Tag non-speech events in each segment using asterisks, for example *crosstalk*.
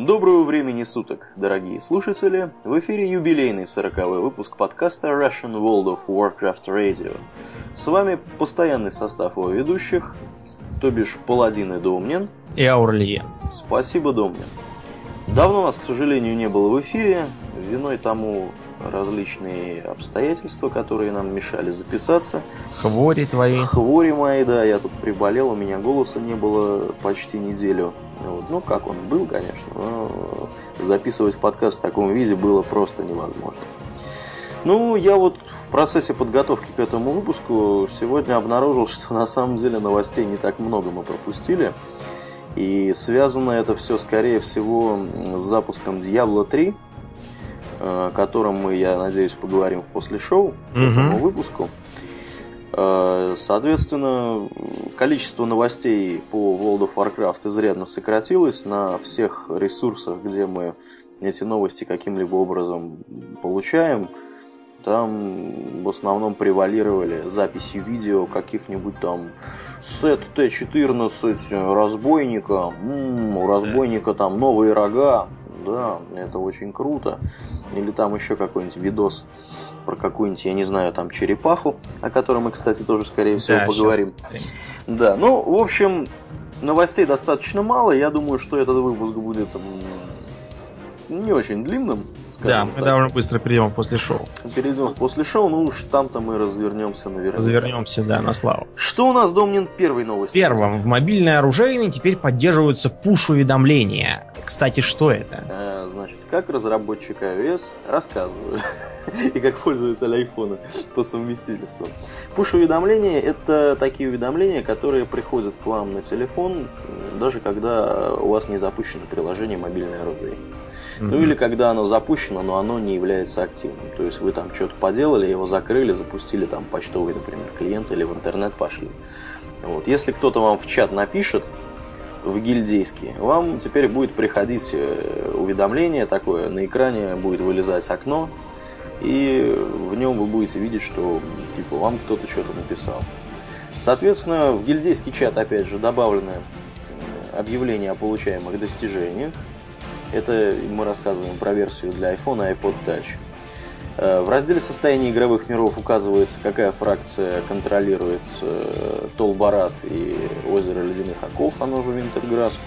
Доброго времени суток, дорогие слушатели! В эфире юбилейный сороковой выпуск подкаста Russian World of Warcraft Radio. С вами постоянный состав его ведущих, то бишь Паладин и Домнин. И Аурлиен. Спасибо, Домнин. Давно нас, к сожалению, не было в эфире. Виной тому различные обстоятельства, которые нам мешали записаться. Хвори твои. Хвори мои, да, я тут приболел, у меня голоса не было почти неделю. Вот. Ну, как он был, конечно, но записывать подкаст в таком виде было просто невозможно. Ну, я вот в процессе подготовки к этому выпуску сегодня обнаружил, *laughs* что на самом деле новостей не так много мы пропустили. И связано это все, скорее всего, с запуском Diablo 3, о котором мы, я надеюсь, поговорим в после шоу, к этому выпуску. Э, соответственно, количество новостей по World of Warcraft изрядно сократилось на всех ресурсах, где мы эти новости каким-либо образом получаем. Там в основном превалировали записи видео каких-нибудь там сет Т-14 разбойника, м-м, у разбойника там новые рога, да, это очень круто. Или там еще какой-нибудь видос про какую-нибудь, я не знаю, там черепаху, о которой мы, кстати, тоже, скорее всего, да, поговорим. Да, ну, в общем, новостей достаточно мало. Я думаю, что этот выпуск будет не очень длинным. Да, мы так. довольно быстро перейдем после шоу. Перейдем после шоу, ну уж там-то мы развернемся наверное. Развернемся, да, на славу. Что у нас, Домнин, первой новости? Первым. В мобильной оружейной теперь поддерживаются пуш-уведомления. Кстати, что это? А, значит, как разработчик iOS рассказываю. *laughs* И как пользователь айфона по совместительству. Пуш-уведомления – это такие уведомления, которые приходят к вам на телефон, даже когда у вас не запущено приложение мобильное оружие. Mm-hmm. Ну или когда оно запущено, но оно не является активным. То есть вы там что-то поделали, его закрыли, запустили там почтовый, например, клиент или в интернет пошли. Вот. Если кто-то вам в чат напишет, в гильдейский, вам теперь будет приходить э, уведомление такое, на экране будет вылезать окно, и в нем вы будете видеть, что типа вам кто-то что-то написал. Соответственно, в гильдейский чат, опять же, добавлены объявления о получаемых достижениях, это мы рассказываем про версию для iPhone и iPod Touch. Э, в разделе состояния игровых миров указывается, какая фракция контролирует э, Толбарат и озеро Ледяных Оков, оно же Винтерграсп.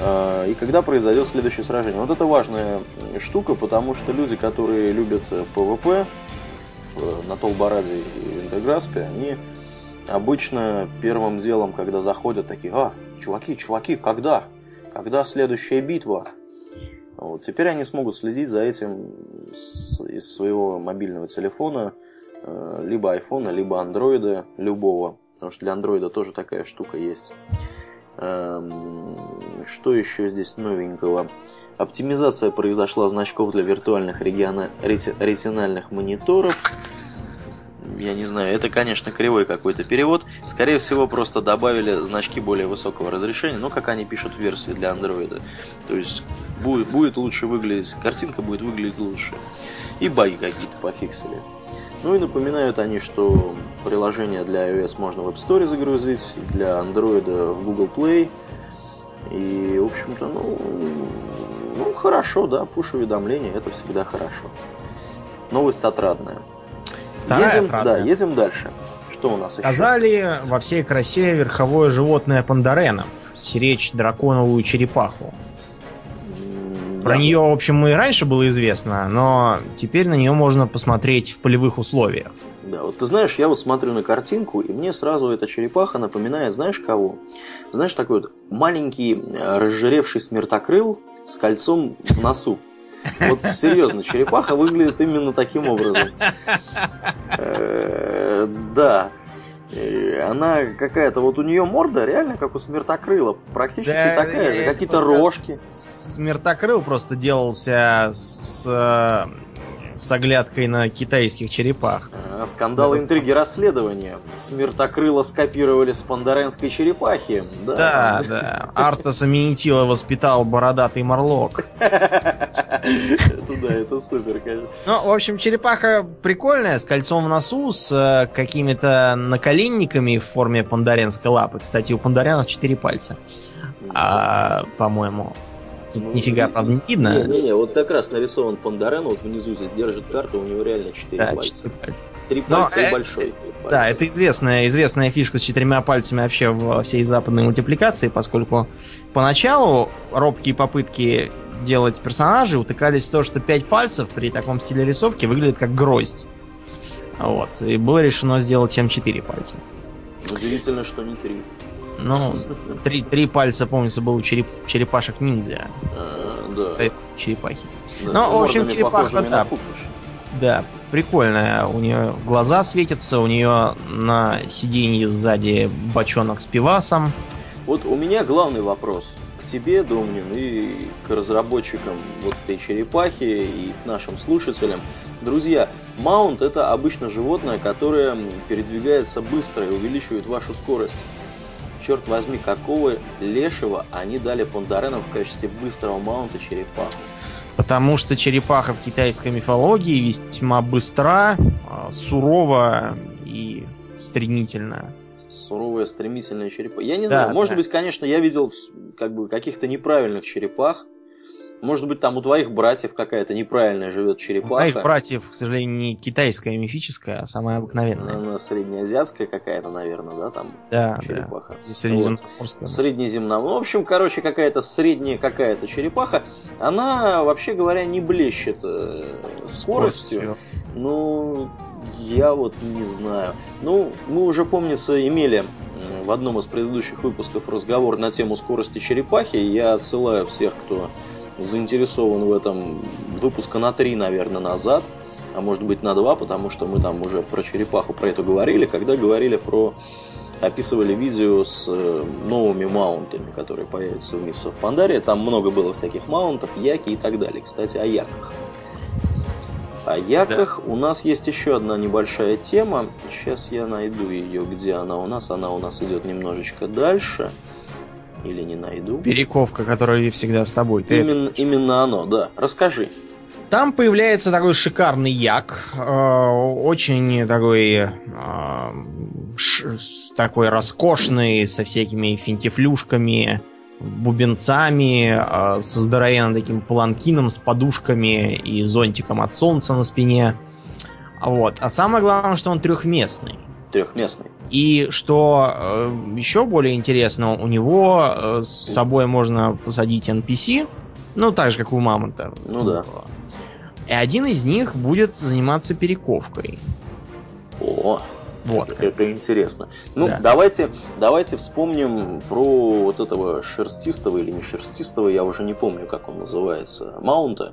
Э, и когда произойдет следующее сражение. Вот это важная штука, потому что люди, которые любят PvP на Толбараде и Винтерграспе, они обычно первым делом, когда заходят, такие, а, чуваки, чуваки, когда? Когда следующая битва. Вот. Теперь они смогут следить за этим с, из своего мобильного телефона, э, либо айфона, либо андроида, любого. Потому что для андроида тоже такая штука есть. Эм, что еще здесь новенького? Оптимизация произошла значков для виртуальных региона... ретинальных мониторов я не знаю, это, конечно, кривой какой-то перевод. Скорее всего, просто добавили значки более высокого разрешения, ну, как они пишут в версии для андроида. То есть, будет, будет лучше выглядеть, картинка будет выглядеть лучше. И баги какие-то пофиксили. Ну и напоминают они, что приложение для iOS можно в App Store загрузить, для Android в Google Play. И, в общем-то, ну, ну хорошо, да, пуш-уведомления, это всегда хорошо. Новость отрадная. Вторая едем, правда. Да, едем дальше. Что у нас еще? Сказали во всей красе верховое животное пандаренов. Сиречь драконовую черепаху. Про да. нее, в общем, и раньше было известно, но теперь на нее можно посмотреть в полевых условиях. Да, вот ты знаешь, я вот смотрю на картинку, и мне сразу эта черепаха напоминает, знаешь кого? Знаешь, такой вот маленький э, разжиревший смертокрыл с кольцом в носу. Вот серьезно, черепаха выглядит именно таким образом. Э, да. Она какая-то, вот у нее морда реально как у смертокрыла, практически да, такая же, какие-то рожки. Смертокрыл просто делался с с оглядкой на китайских черепах. А, скандал, интриги, расследования. Смертокрыло скопировали с пандаренской черепахи. Да, да. да. Артаса Минитила воспитал бородатый морлок. *laughs* Да, это супер, конечно. Ну, в общем, черепаха прикольная, с кольцом в носу, с э, какими-то наколенниками в форме пандаренской лапы. Кстати, у пандарянов четыре пальца. А, по-моему. Тут нифига, правда, не видно. Не-не-не, вот как раз нарисован Пандарен, вот внизу здесь держит карту, у него реально 4 Да, пальца. четыре пальца. Три Но, пальца и э, большой. Да, палец. это известная, известная фишка с четырьмя пальцами вообще во всей западной мультипликации, поскольку поначалу робкие попытки делать персонажей утыкались в то, что пять пальцев при таком стиле рисовки выглядит как гроздь. Вот. И было решено сделать всем четыре пальца. Удивительно, что не три. Ну, три, три пальца, помнится, был у череп- черепашек-ниндзя. А, да. Сайт черепахи. Да, Ну, в общем, черепаха, да. Да, прикольная. У нее глаза светятся, у нее на сиденье сзади бочонок с пивасом. Вот у меня главный вопрос к тебе, Домнин, и к разработчикам вот этой черепахи, и к нашим слушателям. Друзья, маунт это обычно животное, которое передвигается быстро и увеличивает вашу скорость. Черт возьми, какого лешего они дали Пандаренам в качестве быстрого маунта черепаху? Потому что черепаха в китайской мифологии весьма быстра, а, сурова и стремительна. Суровая, стремительная черепаха. Я не Да, знаю, может да. быть, конечно, я видел как бы каких-то неправильных черепах. Может быть, там у твоих братьев какая-то неправильная живет У черепаха. моих братьев, к сожалению, не китайская мифическая, а самая обыкновенная. Она среднеазиатская какая-то, наверное, да, там Да, да. черепаха. И Средиземноморская. Среднеземная. Ну, в общем, короче, какая-то средняя какая-то черепаха. Она, вообще говоря, не блещет э, скоростью. Ну, я вот не знаю. Ну, мы уже, помнится, имели в одном из предыдущих выпусков разговор на тему скорости черепахи. Я отсылаю всех, кто заинтересован в этом выпуска на три, наверное, назад. А может быть на два, потому что мы там уже про черепаху про это говорили, когда говорили про описывали видео с э, новыми маунтами, которые появятся в Мифс of Pandaria. Там много было всяких маунтов, яки и так далее. Кстати, о яках. О яках у нас есть еще одна небольшая тема. Сейчас я найду ее, где она у нас. Она у нас идет немножечко дальше. Или не найду. Перековка, которая всегда с тобой. Ты это- Именно, именно оно, да. Расскажи. Там появляется такой шикарный як, э, очень такой, э, ш- такой роскошный, со всякими финтифлюшками, бубенцами, э, со здоровенным таким паланкином, с подушками и зонтиком от солнца на спине. Вот. А самое главное, что он трехместный. Трехместный. И что э, еще более интересно, у него э, с собой можно посадить NPC, ну так же, как у Мамонта. Ну да. И один из них будет заниматься перековкой. О, Вот. это интересно. Ну, Да. давайте, давайте вспомним про вот этого шерстистого или не шерстистого, я уже не помню, как он называется, маунта,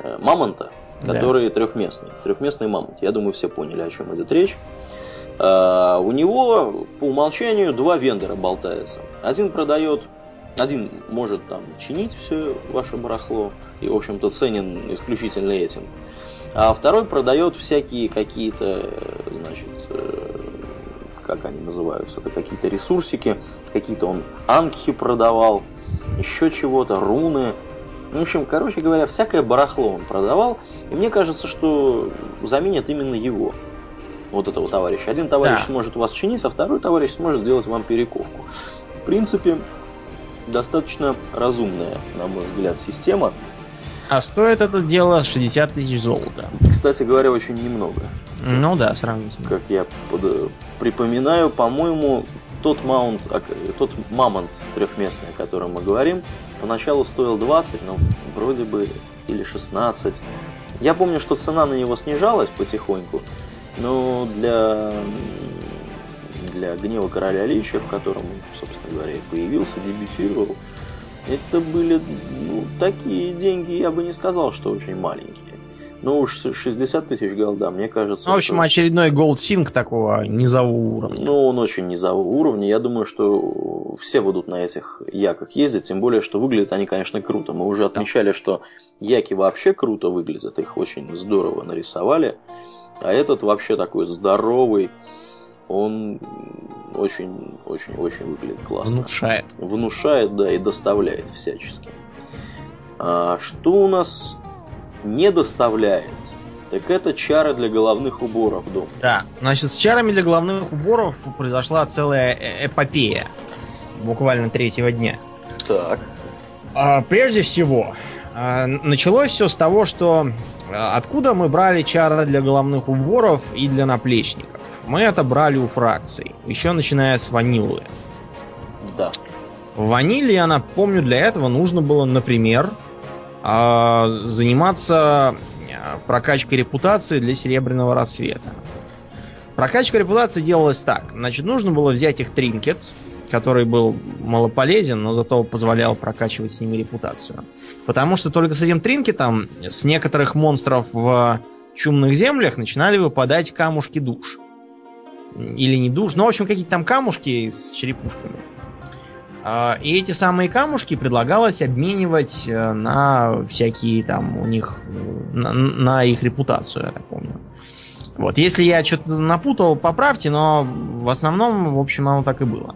э, мамонта, Да. который трехместный. Трехместный мамонт. Я думаю, все поняли, о чем идет речь. А, у него по умолчанию два вендора болтается. Один продает, один может там чинить все ваше барахло и, в общем-то, ценен исключительно этим. А второй продает всякие какие-то, э, значит, э, как они называются, это какие-то ресурсики, какие-то он ангхи продавал, еще чего-то, руны. В общем, короче говоря, всякое барахло он продавал, и мне кажется, что заменят именно его, вот этого товарища. Один товарищ Да. сможет вас чинить, а второй товарищ сможет сделать вам перековку. В принципе, достаточно разумная, на мой взгляд, система. А стоит это дело 60 тысяч золота. Кстати говоря, очень немного. Ну да, сравнительно. Как я под- припоминаю, по-моему, тот маунт, тот мамонт трехместный, о котором мы говорим, поначалу стоил 20, но вроде бы или 16. Я помню, что цена на него снижалась потихоньку, но для, для гнева короля Лича, в котором, собственно говоря, и появился, дебютировал, это были ну, такие деньги, я бы не сказал, что очень маленькие. Ну уж 60 тысяч голда, мне кажется, Ну, в общем, что... очередной Gold Sync такого низового уровня. Ну, он очень низового уровня. Я думаю, что все будут на этих яках ездить, тем более, что выглядят они, конечно, круто. Мы уже отмечали, что яки вообще круто выглядят, их очень здорово нарисовали. А этот вообще такой здоровый, он очень-очень-очень выглядит классно. Внушает. Внушает, да, и доставляет всячески. А, что у нас не доставляет? Так это чары для головных уборов дома. Да. Значит, с чарами для головных уборов произошла целая э- эпопея. Буквально третьего дня. Так. А, прежде всего, началось все с того, что а, откуда мы брали чары для головных уборов и для наплечников? Мы это брали у фракций, еще начиная с ванилы. Да. Ваниле, я напомню, для этого нужно было, например, заниматься прокачкой репутации для серебряного рассвета. Прокачка репутации делалась так. Значит, нужно было взять их тринкет, который был малополезен, но зато позволял прокачивать с ними репутацию. Потому что только с этим тринкетом с некоторых монстров в чумных землях начинали выпадать камушки душ. Или не душ, ну, в общем, какие-то там камушки с черепушками. А, и эти самые камушки предлагалось обменивать э, на всякие там у них, на, на их репутацию, я так помню. Вот, если я что-то напутал, поправьте, но в основном, в общем, оно так и было.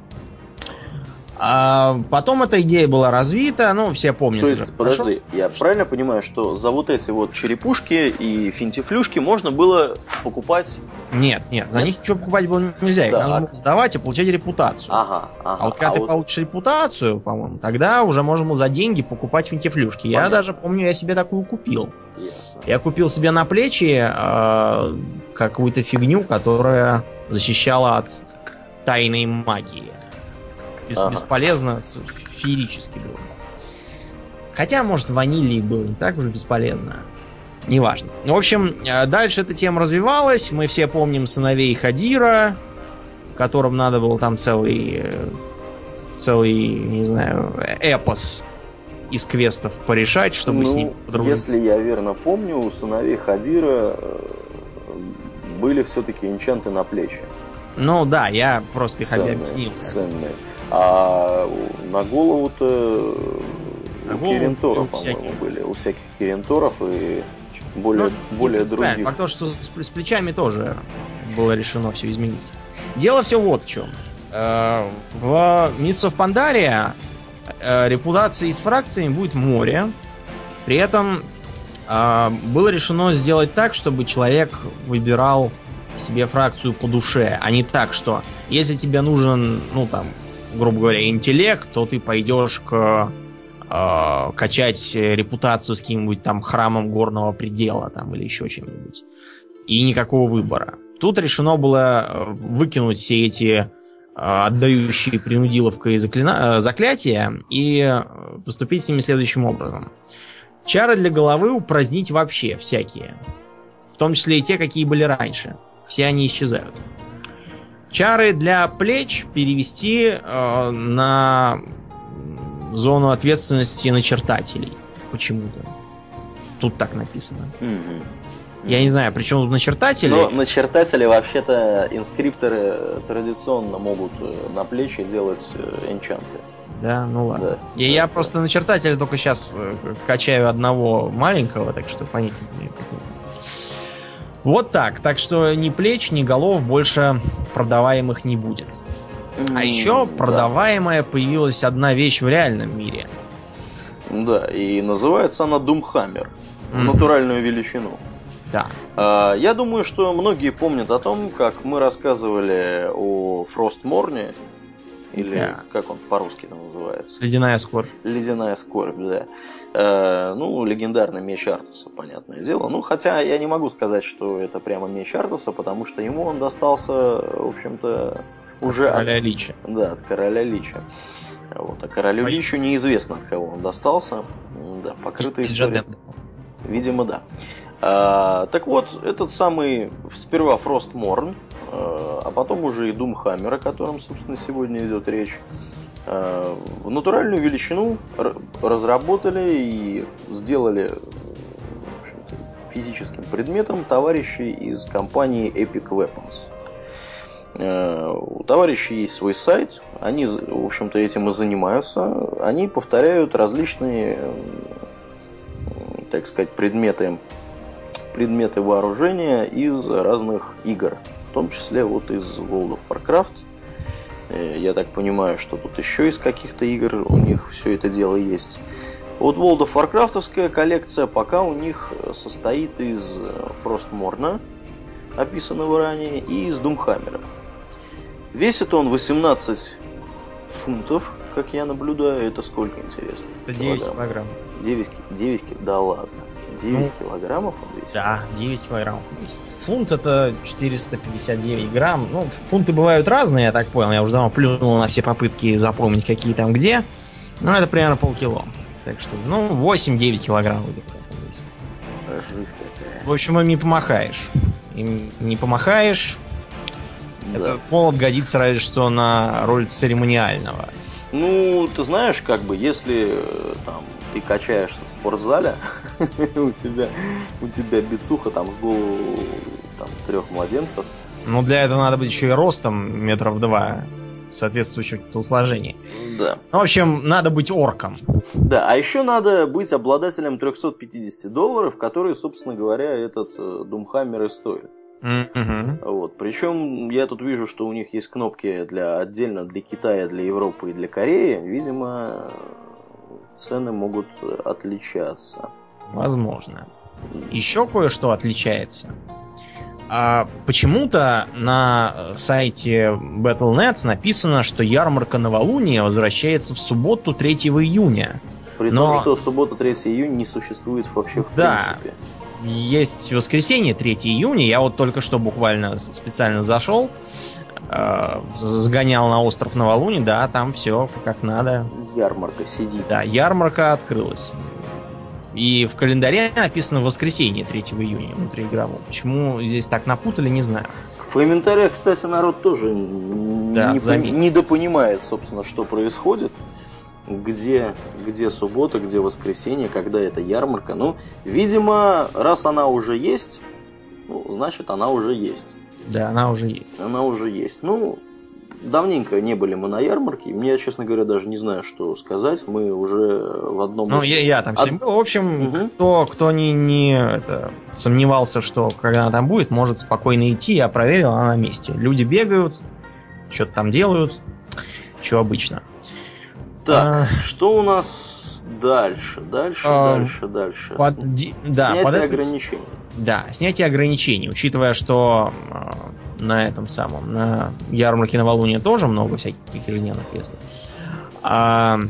А потом эта идея была развита, ну, все помнят. То есть, уже, подожди, хорошо? я правильно понимаю, что за вот эти вот черепушки и финтифлюшки можно было покупать... Нет, нет, за нет? них ничего покупать было нельзя. Их надо было сдавать и получать репутацию. Ага, ага. А вот когда а ты вот... получишь репутацию, по-моему, тогда уже можно было за деньги покупать финтифлюшки. Понятно. Я даже помню, я себе такую купил. Ясно. Я купил себе на плечи э, какую-то фигню, которая защищала от тайной магии. Бес, ага. Бесполезно, феерически было. Хотя, может, ванилии было не так уже бесполезно. Неважно. В общем, э, дальше эта тема развивалась. Мы все помним сыновей Хадира, которым надо было там целый, э, целый, не знаю, эпос из квестов порешать, чтобы ну, с ним подружиться. Если я верно помню, у сыновей Хадира э, были все-таки энчанты на плечи. Ну да, я просто их объяснил. Ценные. А на голову-то на у Киренторов, по-моему, были. У всяких Киренторов и более, ну, более других. Факт то, что с, с плечами тоже было решено все изменить. Дело все вот в чем. Э, в Mists of Pandaria э, репутации с фракциями будет море. При этом э, было решено сделать так, чтобы человек выбирал себе фракцию по душе, а не так, что если тебе нужен, ну там, грубо говоря, интеллект, то ты пойдешь к э, качать репутацию с каким-нибудь там храмом горного предела там или еще чем-нибудь. И никакого выбора. Тут решено было э, выкинуть все эти э, отдающие принудиловкой заклина... Э, заклятия и поступить с ними следующим образом. Чары для головы упразднить вообще всякие. В том числе и те, какие были раньше. Все они исчезают. Чары для плеч перевести э, на зону ответственности начертателей. Почему-то. Тут так написано. Mm-hmm. Я не знаю, причем тут начертатели. Но начертатели вообще-то инскрипторы традиционно могут э, на плечи делать э, энчанты. Да, ну ладно. Да. И да, я да. просто начертателя только сейчас э, качаю одного маленького, так что понятия не. Вот так. Так что ни плеч, ни голов больше продаваемых не будет. Mm, а еще да. продаваемая появилась одна вещь в реальном мире. Да, и называется она Думхаммер. Mm-hmm. Натуральную величину. Да. А, я думаю, что многие помнят о том, как мы рассказывали о Фростморне, или да. как он по-русски называется? Ледяная скорбь. Ледяная скорбь, да. Э, ну, легендарный меч Артуса, понятное дело. Ну, хотя я не могу сказать, что это прямо меч Артуса, потому что ему он достался, в общем-то, уже от короля от... Лича. Да, от короля Лича. Вот. А королю Ой. Личу неизвестно, от кого он достался. Да, покрытый историей. Видимо, да. А, так вот, этот самый сперва Фростморн, а, а потом уже и Думхаммер, о котором, собственно, сегодня идет речь, а, в натуральную величину разработали и сделали физическим предметом товарищи из компании Epic Weapons. А, у товарищей есть свой сайт, они, в общем-то, этим и занимаются. Они повторяют различные, так сказать, предметы предметы вооружения из разных игр, в том числе вот из World of Warcraft. Э, я так понимаю, что тут еще из каких-то игр у них все это дело есть. Вот World of Warcraftовская коллекция пока у них состоит из Frostmourne, описанного ранее, и из Думхаммера. Весит он 18 фунтов, как я наблюдаю, это сколько, интересно? Это 9 килограмм. 9, 9 Да ладно. 9 ну, килограммов он весит? Да, 9 килограммов он весит. Фунт это 459 грамм. Ну, фунты бывают разные, я так понял. Я уже давно плюнул на все попытки запомнить, какие там где. Но это примерно полкило. Так что, ну, 8-9 килограмм где весит. Жизнь какая. В общем, им не помахаешь. Им не помахаешь. Да. Этот молот годится разве что на роль церемониального. Ну, ты знаешь, как бы, если э, там ты качаешься в спортзале, *laughs* у тебя у тебя бицуха там с голову там, трех младенцев. Ну, для этого надо быть еще и ростом метров два, соответствующего телосложения. Да. Ну, в общем, надо быть орком. Да, а еще надо быть обладателем 350 долларов, которые, собственно говоря, этот э, Думхаммер и стоит. Mm-hmm. Вот. Причем я тут вижу, что у них есть кнопки для отдельно для Китая, для Европы и для Кореи. Видимо, цены могут отличаться. Возможно. Еще кое-что отличается. А почему-то на сайте Battle.net написано, что ярмарка новолуния возвращается в субботу 3 июня. При Но... том, что суббота 3 июня не существует вообще в да. принципе есть воскресенье 3 июня. Я вот только что буквально специально зашел, э, сгонял на остров Новолуни, да, там все как надо. Ярмарка сидит. Да, ярмарка открылась. И в календаре написано воскресенье 3 июня внутриигровом. Почему здесь так напутали, не знаю. В комментариях, кстати, народ тоже да, не, недопонимает, собственно, что происходит где, где суббота, где воскресенье, когда это ярмарка. Ну, видимо, раз она уже есть, ну, значит, она уже есть. Да, она уже есть. Она уже есть. Ну, давненько не были мы на ярмарке. Мне, честно говоря, даже не знаю, что сказать. Мы уже в одном... Ну, я, я там всем был. В общем, угу. кто, кто не, не это, сомневался, что когда она там будет, может спокойно идти. Я проверил, она на месте. Люди бегают, что-то там делают. Что обычно. Так, а... что у нас дальше? Дальше, а... дальше, дальше. Под... Да, снятие под ограничений. Да, снятие ограничений. Учитывая, что э, на этом самом, на ярмарке на Валуне тоже много всяких ежедневных квестов. А...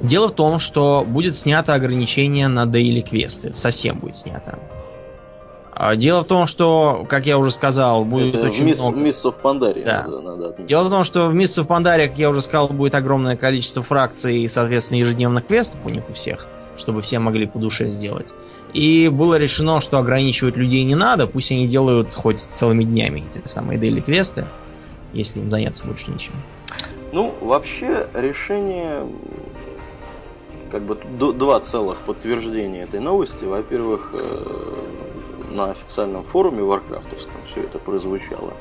Дело в том, что будет снято ограничение на дейли квесты. Совсем будет снято. А, дело в том, что, как я уже сказал, будет Это очень мисс, много... Мисс в Пандаре. Да. Надо, Дело в том, что в Мисс в Пандаре, как я уже сказал, будет огромное количество фракций и, соответственно, ежедневных квестов у них у всех, чтобы все могли по душе сделать. И было решено, что ограничивать людей не надо, пусть они делают хоть целыми днями эти самые дейли квесты, если им заняться больше ничем. Ну, вообще, решение как бы два целых подтверждения этой новости. Во-первых, э, на официальном форуме варкрафтовском все это прозвучало.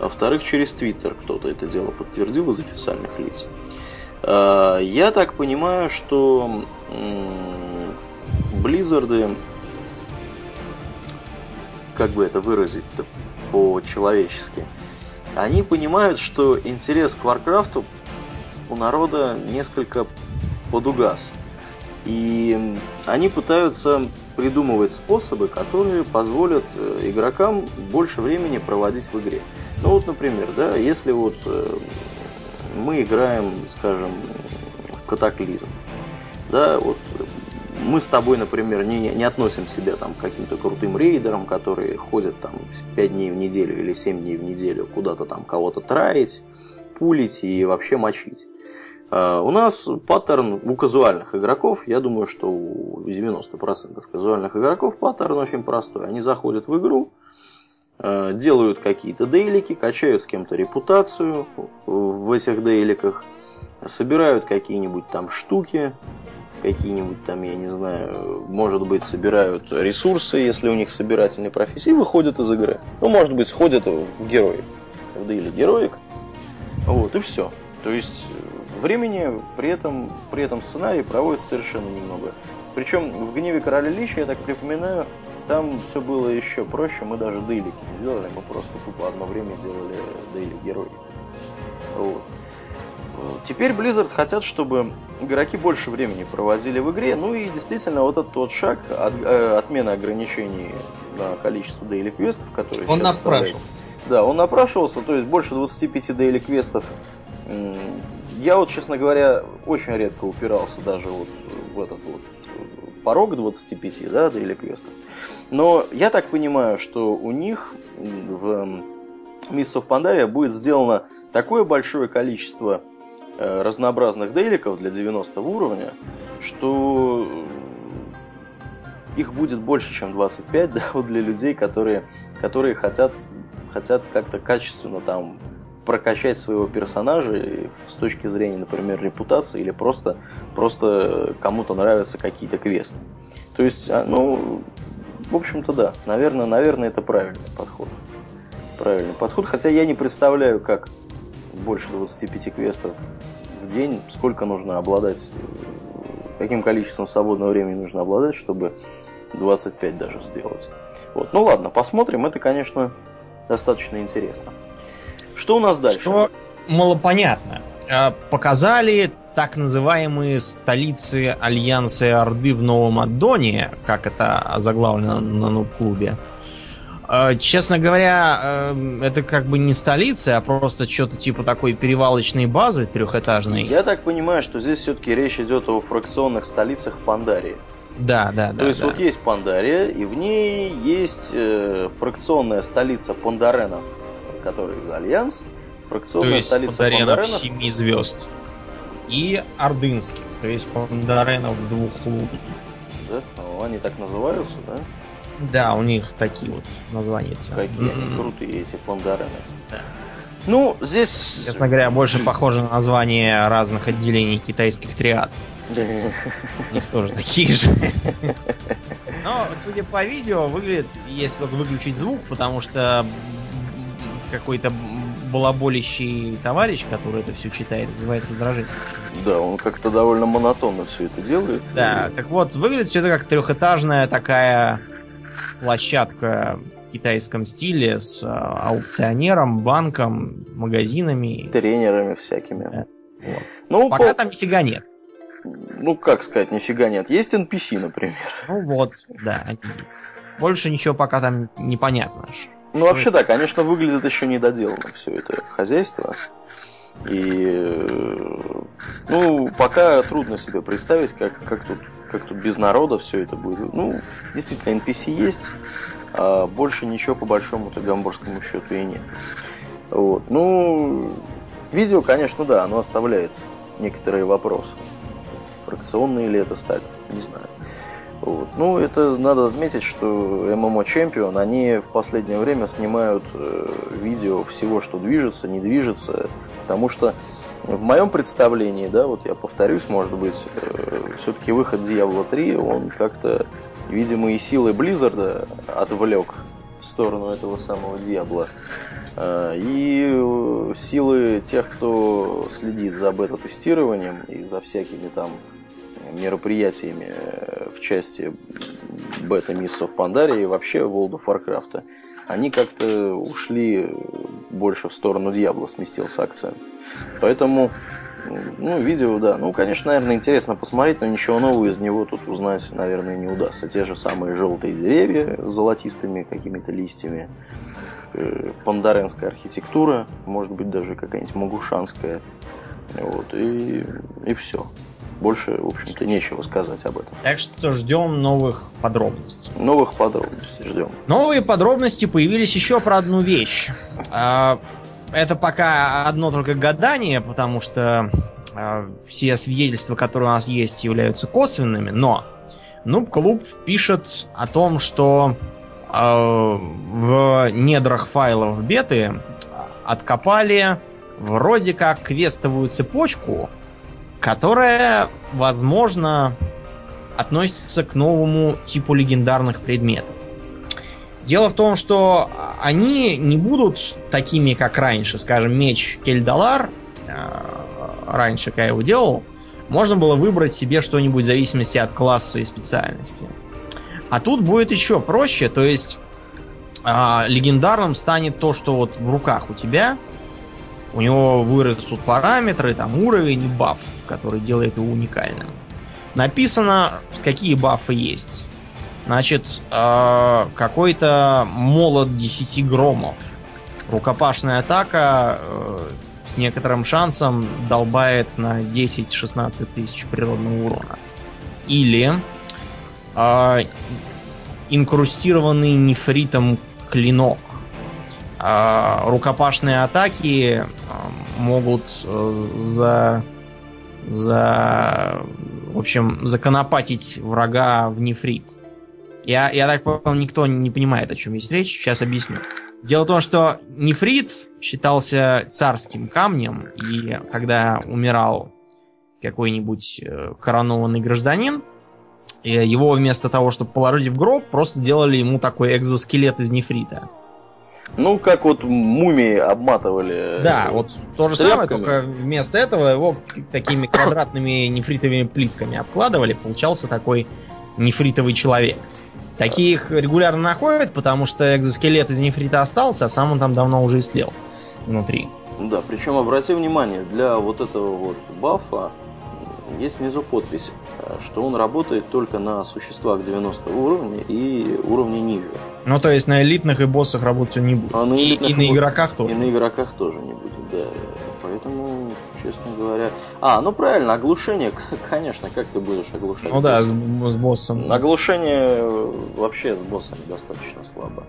А во-вторых, через Твиттер кто-то это дело подтвердил из официальных лиц. А, я так понимаю, что Близзарды, как бы это выразить-то по-человечески, они понимают, что интерес к Варкрафту у народа несколько подугас. И они пытаются придумывать способы, которые позволят э, игрокам больше времени проводить в игре. Ну вот, например, да, если вот э, мы играем, скажем, в катаклизм, да, вот мы с тобой, например, не, не относим себя там к каким-то крутым рейдерам, которые ходят там 5 дней в неделю или 7 дней в неделю куда-то там кого-то траить, пулить и вообще мочить. А, у нас паттерн у казуальных игроков, я думаю, что у 90% казуальных игроков паттерн очень простой. Они заходят в игру, а, делают какие-то дейлики, качают с кем-то репутацию в этих дейликах, собирают какие-нибудь там штуки, какие-нибудь там, я не знаю, может быть, собирают ресурсы, если у них собирательные профессии, выходят из игры. Ну, может быть, сходят в героик, в дейли героик, вот, и все. То есть Времени при этом, при этом сценарии проводится совершенно немного. Причем в «Гневе короля Лича», я так припоминаю, там все было еще проще, мы даже дейлики не делали, мы просто тупо одно время делали дейли герои. Вот. Теперь Blizzard хотят, чтобы игроки больше времени проводили в игре, ну и действительно вот этот вот шаг от, э, отмены ограничений на количество дейли квестов, которые он напрашивался. Да, он напрашивался, то есть больше 25 дейли квестов я вот, честно говоря, очень редко упирался даже вот в этот вот порог 25, да, или квестов. Но я так понимаю, что у них в Mists of Pandaria будет сделано такое большое количество э, разнообразных дейликов для 90 уровня, что их будет больше, чем 25, *laughs* да, вот для людей, которые, которые хотят, хотят как-то качественно там прокачать своего персонажа с точки зрения, например, репутации или просто, просто кому-то нравятся какие-то квесты. То есть, а, ну, в общем-то, да, наверное, наверное, это правильный подход. Правильный подход, хотя я не представляю, как больше 25 квестов в день, сколько нужно обладать, каким количеством свободного времени нужно обладать, чтобы 25 даже сделать. Вот. Ну ладно, посмотрим, это, конечно, достаточно интересно. Что у нас дальше? Что малопонятно. А, показали так называемые столицы Альянса и Орды в Новом Аддоне, как это заглавлено на Нуб-клубе. А, честно говоря, э, это как бы не столица, а просто что-то типа такой перевалочной базы трехэтажной. Я так понимаю, что здесь все-таки речь идет о фракционных столицах в Пандарии. Да, да, да. То есть да. вот есть Пандария, и в ней есть э, фракционная столица Пандаренов, который из Альянс, фракционная то есть столица Пандаренов Пандаренов. семи звезд. И Ордынских, то есть Пандаренов двух лун. Да? Ну, они так называются, да? Да, у них такие вот названия. Какие они крутые, эти Пандарены. Да. Ну, здесь... Честно говоря, больше похоже на название разных отделений китайских триад. *laughs* У них тоже такие же. Но, судя по видео, выглядит, если только выключить звук, потому что какой-то балаболищий товарищ, который это все читает, вызывает раздражение. Да, он как-то довольно монотонно все это делает. Да, так вот, выглядит все это как трехэтажная такая площадка в китайском стиле с а, аукционером, банком, магазинами. Тренерами всякими. Да. Вот. Ну, Пока по- там нифига нет. ну, как сказать, нифига нет. Есть NPC, например. Ну вот, да, они есть. Больше ничего пока там непонятно. аж. Ну, вообще, да, конечно, выглядит еще недоделанно все это хозяйство. И, э, ну, пока трудно себе представить, как, как, тут, как тут без народа все это будет. Ну, действительно, NPC есть, а больше ничего по большому-то гамбургскому счету и нет. Вот. Ну, видео, конечно, да, оно оставляет некоторые вопросы. Фракционные ли это стали, не знаю. Вот. Ну, это надо отметить, что MMO Champion, они в последнее время снимают э, видео всего, что движется, не движется, потому что в моем представлении, да, вот я повторюсь, может быть, э, все-таки выход Diablo 3, он как-то, видимо, и силы Blizzard отвлек в сторону этого самого Диабло. Э, И э, силы тех, кто следит за бета-тестированием и за всякими там мероприятиями э, в части бета Mists Pandaria и вообще World of Warcraft, они как-то ушли больше в сторону Диабло, сместился акцент. Поэтому, ну, видео, да, ну, конечно, наверное, интересно посмотреть, но ничего нового из него тут узнать, наверное, не удастся. Те же самые желтые деревья с золотистыми какими-то листьями, э, пандаренская архитектура, может быть, даже какая-нибудь магушанская, вот, и, и все. Больше, в общем-то, нечего сказать об этом. Так что ждем новых подробностей. Новых подробностей ждем. Новые подробности появились еще про одну вещь. А, Это пока одно только гадание, потому что а, все свидетельства, которые у нас есть, являются косвенными, но Нуб Клуб пишет о том, что а, в недрах файлов беты откопали вроде как квестовую цепочку, которая, возможно, относится к новому типу легендарных предметов. Дело в том, что они не будут такими, как раньше. Скажем, меч Кельдалар, э, раньше, когда я его делал, можно было выбрать себе что-нибудь в зависимости от класса и специальности. А тут будет еще проще, то есть а, легендарным станет то, что вот в руках у тебя, у него вырастут параметры, там уровень и баф, который делает его уникальным. Написано, какие бафы есть. Значит, э, какой-то молот 10 громов. Рукопашная атака э, с некоторым шансом долбает на 10-16 тысяч природного урона. Или э, инкрустированный нефритом клинок. Э, рукопашные атаки могут э, за, за, в общем, законопатить врага в нефрит. Я, я так понял, никто не понимает, о чем есть речь. Сейчас объясню. Дело в том, что нефрит считался царским камнем, и когда умирал какой-нибудь э, коронованный гражданин, э, его вместо того, чтобы положить в гроб, просто делали ему такой экзоскелет из нефрита. Ну, как вот мумии обматывали. Э, да, вот то же тряпками. самое, только вместо этого его такими квадратными нефритовыми плитками обкладывали, получался такой нефритовый человек. Таких регулярно находят, потому что экзоскелет из нефрита остался, а сам он там давно уже истлел внутри. Да, причем обрати внимание, для вот этого вот бафа есть внизу подпись, э, что он работает только на существах 90 уровня и уровня ниже. Ну, то есть на элитных и боссах работать он не будет. А на и, и на игроках тоже. И на игроках тоже не будет, да. Поэтому, честно говоря... А, ну правильно, оглушение, *laughs* конечно, как ты будешь оглушать? Ну да, с, с боссом. Оглушение э, вообще с боссом достаточно слабо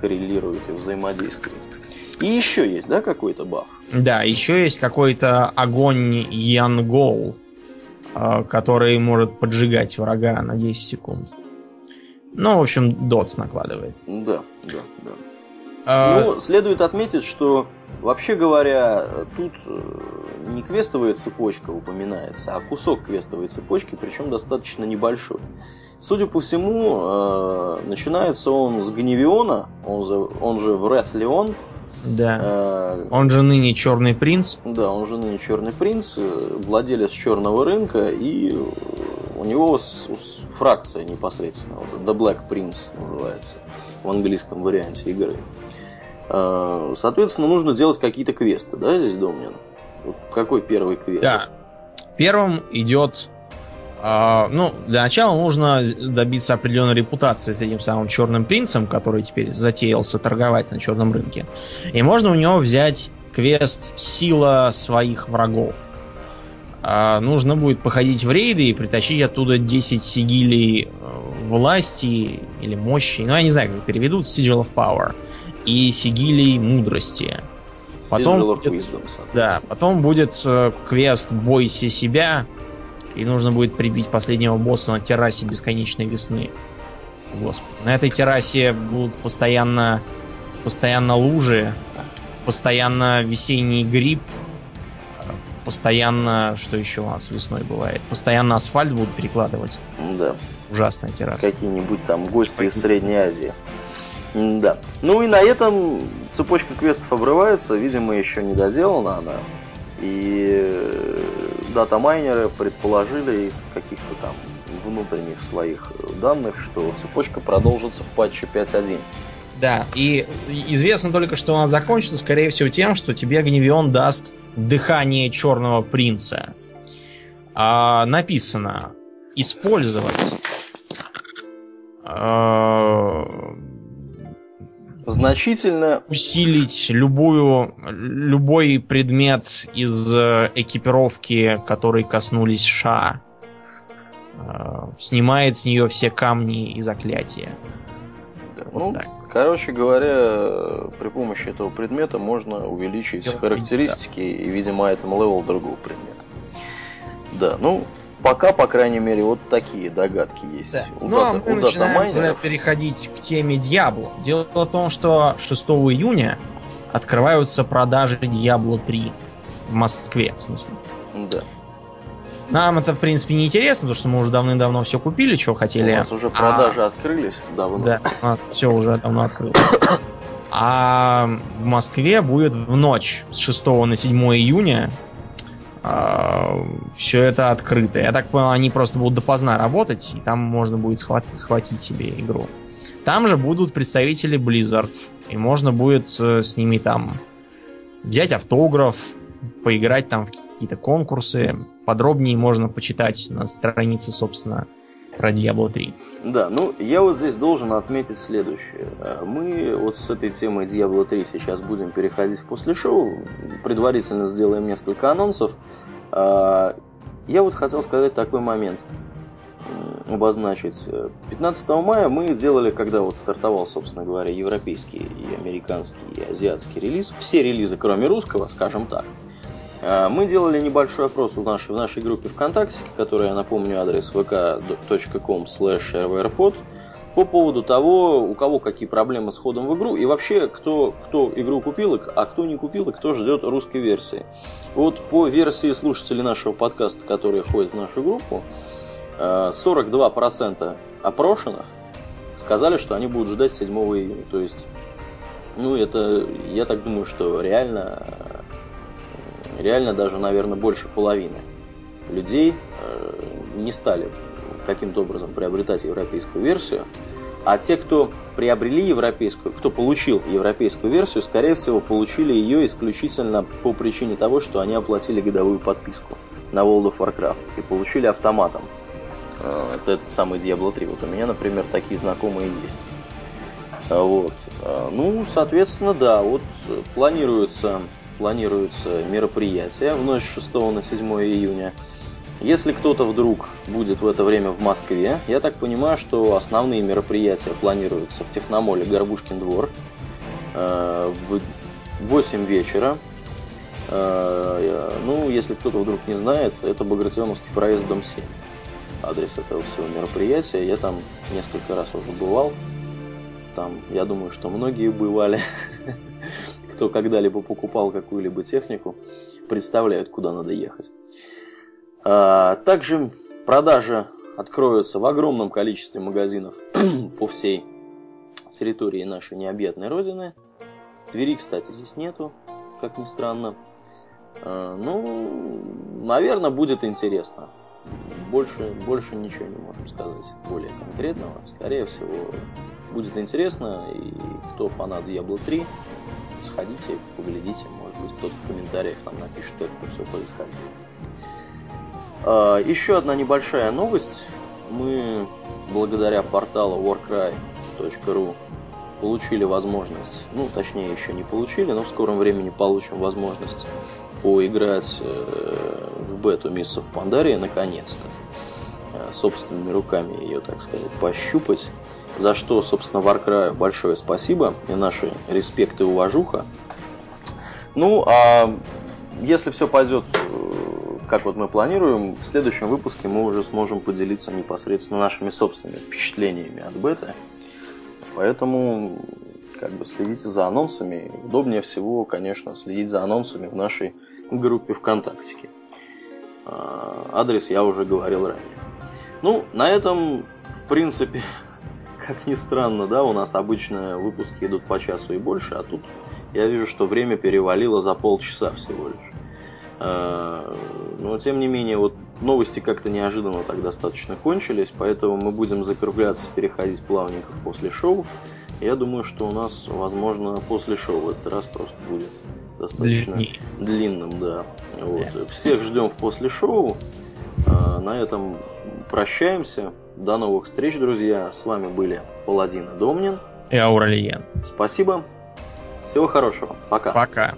коррелирует и взаимодействует. И еще есть, да, какой-то баф? Да, еще есть какой-то огонь Янгол, который может поджигать врага на 10 секунд. Ну, в общем, дот накладывает. Да, да, да. А... Ну, следует отметить, что, вообще говоря, тут э, не квестовая цепочка упоминается, а кусок квестовой цепочки, причем достаточно небольшой. Судя по всему, э, начинается он с Гневиона, он же, он же Врет Леон. Да. Э, он же ныне Черный принц. Да, он же ныне Черный принц, владелец черного рынка, и у него с, с, фракция непосредственно, вот The Black Prince называется в английском варианте игры. Э, соответственно, нужно делать какие-то квесты, да, здесь, Домнин? Вот какой первый квест? Да. Первым идет ну, для начала нужно добиться определенной репутации с этим самым черным принцем, который теперь затеялся торговать на черном рынке. И можно у него взять квест «Сила своих врагов». Uh, нужно будет походить в рейды и притащить оттуда 10 сигилей э, власти или мощи. Ну, я не знаю, как переведут. Sigil of Power и сигилей мудрости. Потом будет, да, потом будет э, квест «Бойся себя», и нужно будет прибить последнего босса на террасе бесконечной весны. Господи. На этой террасе будут постоянно, постоянно лужи, постоянно весенний гриб, постоянно, что еще у нас весной бывает, постоянно асфальт будут перекладывать. Да. Ужасная терраса. Какие-нибудь там гости из Средней Азии. Да. Ну и на этом цепочка квестов обрывается. Видимо, еще не доделана она. И э, дата-майнеры предположили из каких-то там внутренних своих данных, что цепочка продолжится в патче 5.1. Да, и известно только, что она закончится, скорее всего, тем, что тебе Гневион даст дыхание Черного Принца. А, написано использовать а, значительно усилить любую, любой предмет из э, экипировки, которые коснулись Ша. Э, снимает с нее все камни и заклятия. Вот ну, так. Короче говоря, при помощи этого предмета можно увеличить Все характеристики да. и, видимо, item level другого предмета. Да, ну, пока, по крайней мере, вот такие догадки есть. Да. У ну, дата, а мы начинаем уже переходить к теме Diablo. Дело в том, что 6 июня открываются продажи Diablo 3 в Москве, в смысле. Да. Нам это, в принципе, не интересно, потому что мы уже давным-давно все купили, чего хотели. У нас уже продажи а... открылись давно. Да, все уже давно открылось. А в Москве будет в ночь с 6 на 7 июня все это открыто. Я так понял, они просто будут допоздна работать, и там можно будет схватить, схватить себе игру. Там же будут представители Blizzard, и можно будет э, с ними там взять автограф, поиграть там в какие-то конкурсы. Подробнее можно почитать на странице, собственно, про Diablo 3. Да, ну я вот здесь должен отметить следующее. Э, мы вот с этой темой Diablo 3 сейчас будем переходить в после шоу. Предварительно сделаем несколько анонсов. Э, я вот хотел сказать такой момент обозначить. 15 мая мы делали, когда вот стартовал, собственно говоря, европейский и американский и азиатский релиз, все релизы, кроме русского, скажем так, э, мы делали небольшой опрос в нашей, в нашей группе ВКонтакте, которая, я напомню, адрес vk.com rvrpod, по поводу того, у кого какие проблемы с ходом в игру, и вообще, кто, кто игру купил, а кто не купил, и кто ждет русской версии. Вот по версии слушателей нашего подкаста, которые ходят в нашу группу, 42% опрошенных сказали, что они будут ждать 7 июня. То есть, ну, это, я так думаю, что реально, реально даже, наверное, больше половины людей э, не стали каким-то образом приобретать европейскую версию. А те, кто приобрели европейскую, кто получил европейскую версию, скорее всего, получили ее исключительно по причине того, что они оплатили годовую подписку на World of Warcraft и получили автоматом Э, это этот самый Diablo 3. Вот у меня, например, такие знакомые есть. Э, вот. Ну, соответственно, да, вот планируется, планируется мероприятие в ночь 6 на 7 июня. Если кто-то вдруг будет в это время в Москве, я так понимаю, что основные мероприятия планируются в Техномоле Горбушкин двор в 8 вечера. Ну, если кто-то вдруг не знает, это Багратионовский проезд, дом 7 адрес этого всего мероприятия. Я там несколько раз уже бывал. Там, я думаю, что многие бывали, *laughs* кто когда-либо покупал какую-либо технику, представляют, куда надо ехать. А, также продажи откроются в огромном количестве магазинов *clears throat* по всей территории нашей необъятной родины. Твери, кстати, здесь нету, как ни странно. А, ну, наверное, будет интересно больше, больше ничего не можем сказать более конкретного. Скорее всего, будет интересно, и кто фанат Diablo 3, сходите, поглядите, может быть, кто-то в комментариях нам напишет, как это все происходило. А, еще одна небольшая новость. Мы, благодаря порталу warcry.ru, получили возможность, ну, точнее, еще не получили, но в скором времени получим возможность поиграть э, в бету Miss of Pandaria наконец-то. Э, собственными руками ее, так сказать, пощупать. За что, собственно, Warcry большое спасибо и наши респекты и уважуха. Ну, а если все пойдет э, как вот мы планируем, в следующем выпуске мы уже сможем поделиться непосредственно нашими собственными впечатлениями от бета. Поэтому как бы следите за анонсами. Удобнее всего, конечно, следить за анонсами в нашей группе ВКонтакте. А, адрес я уже говорил ранее. Ну, на этом, в принципе, *laughs* как ни странно, да, у нас обычно выпуски идут по часу и больше, а тут я вижу, что время перевалило за полчаса всего лишь. А, но, тем не менее, вот новости как-то неожиданно так достаточно кончились, поэтому мы будем закругляться, переходить плавненько после шоу. Я думаю, что у нас, возможно, после шоу в этот раз просто будет достаточно Длиннее. длинным, да. Вот. Всех ждем в после шоу. А, на этом прощаемся. До новых встреч, друзья. С вами были Паладин и Домнин. И Ауралиен. Спасибо. Всего хорошего. Пока. Пока.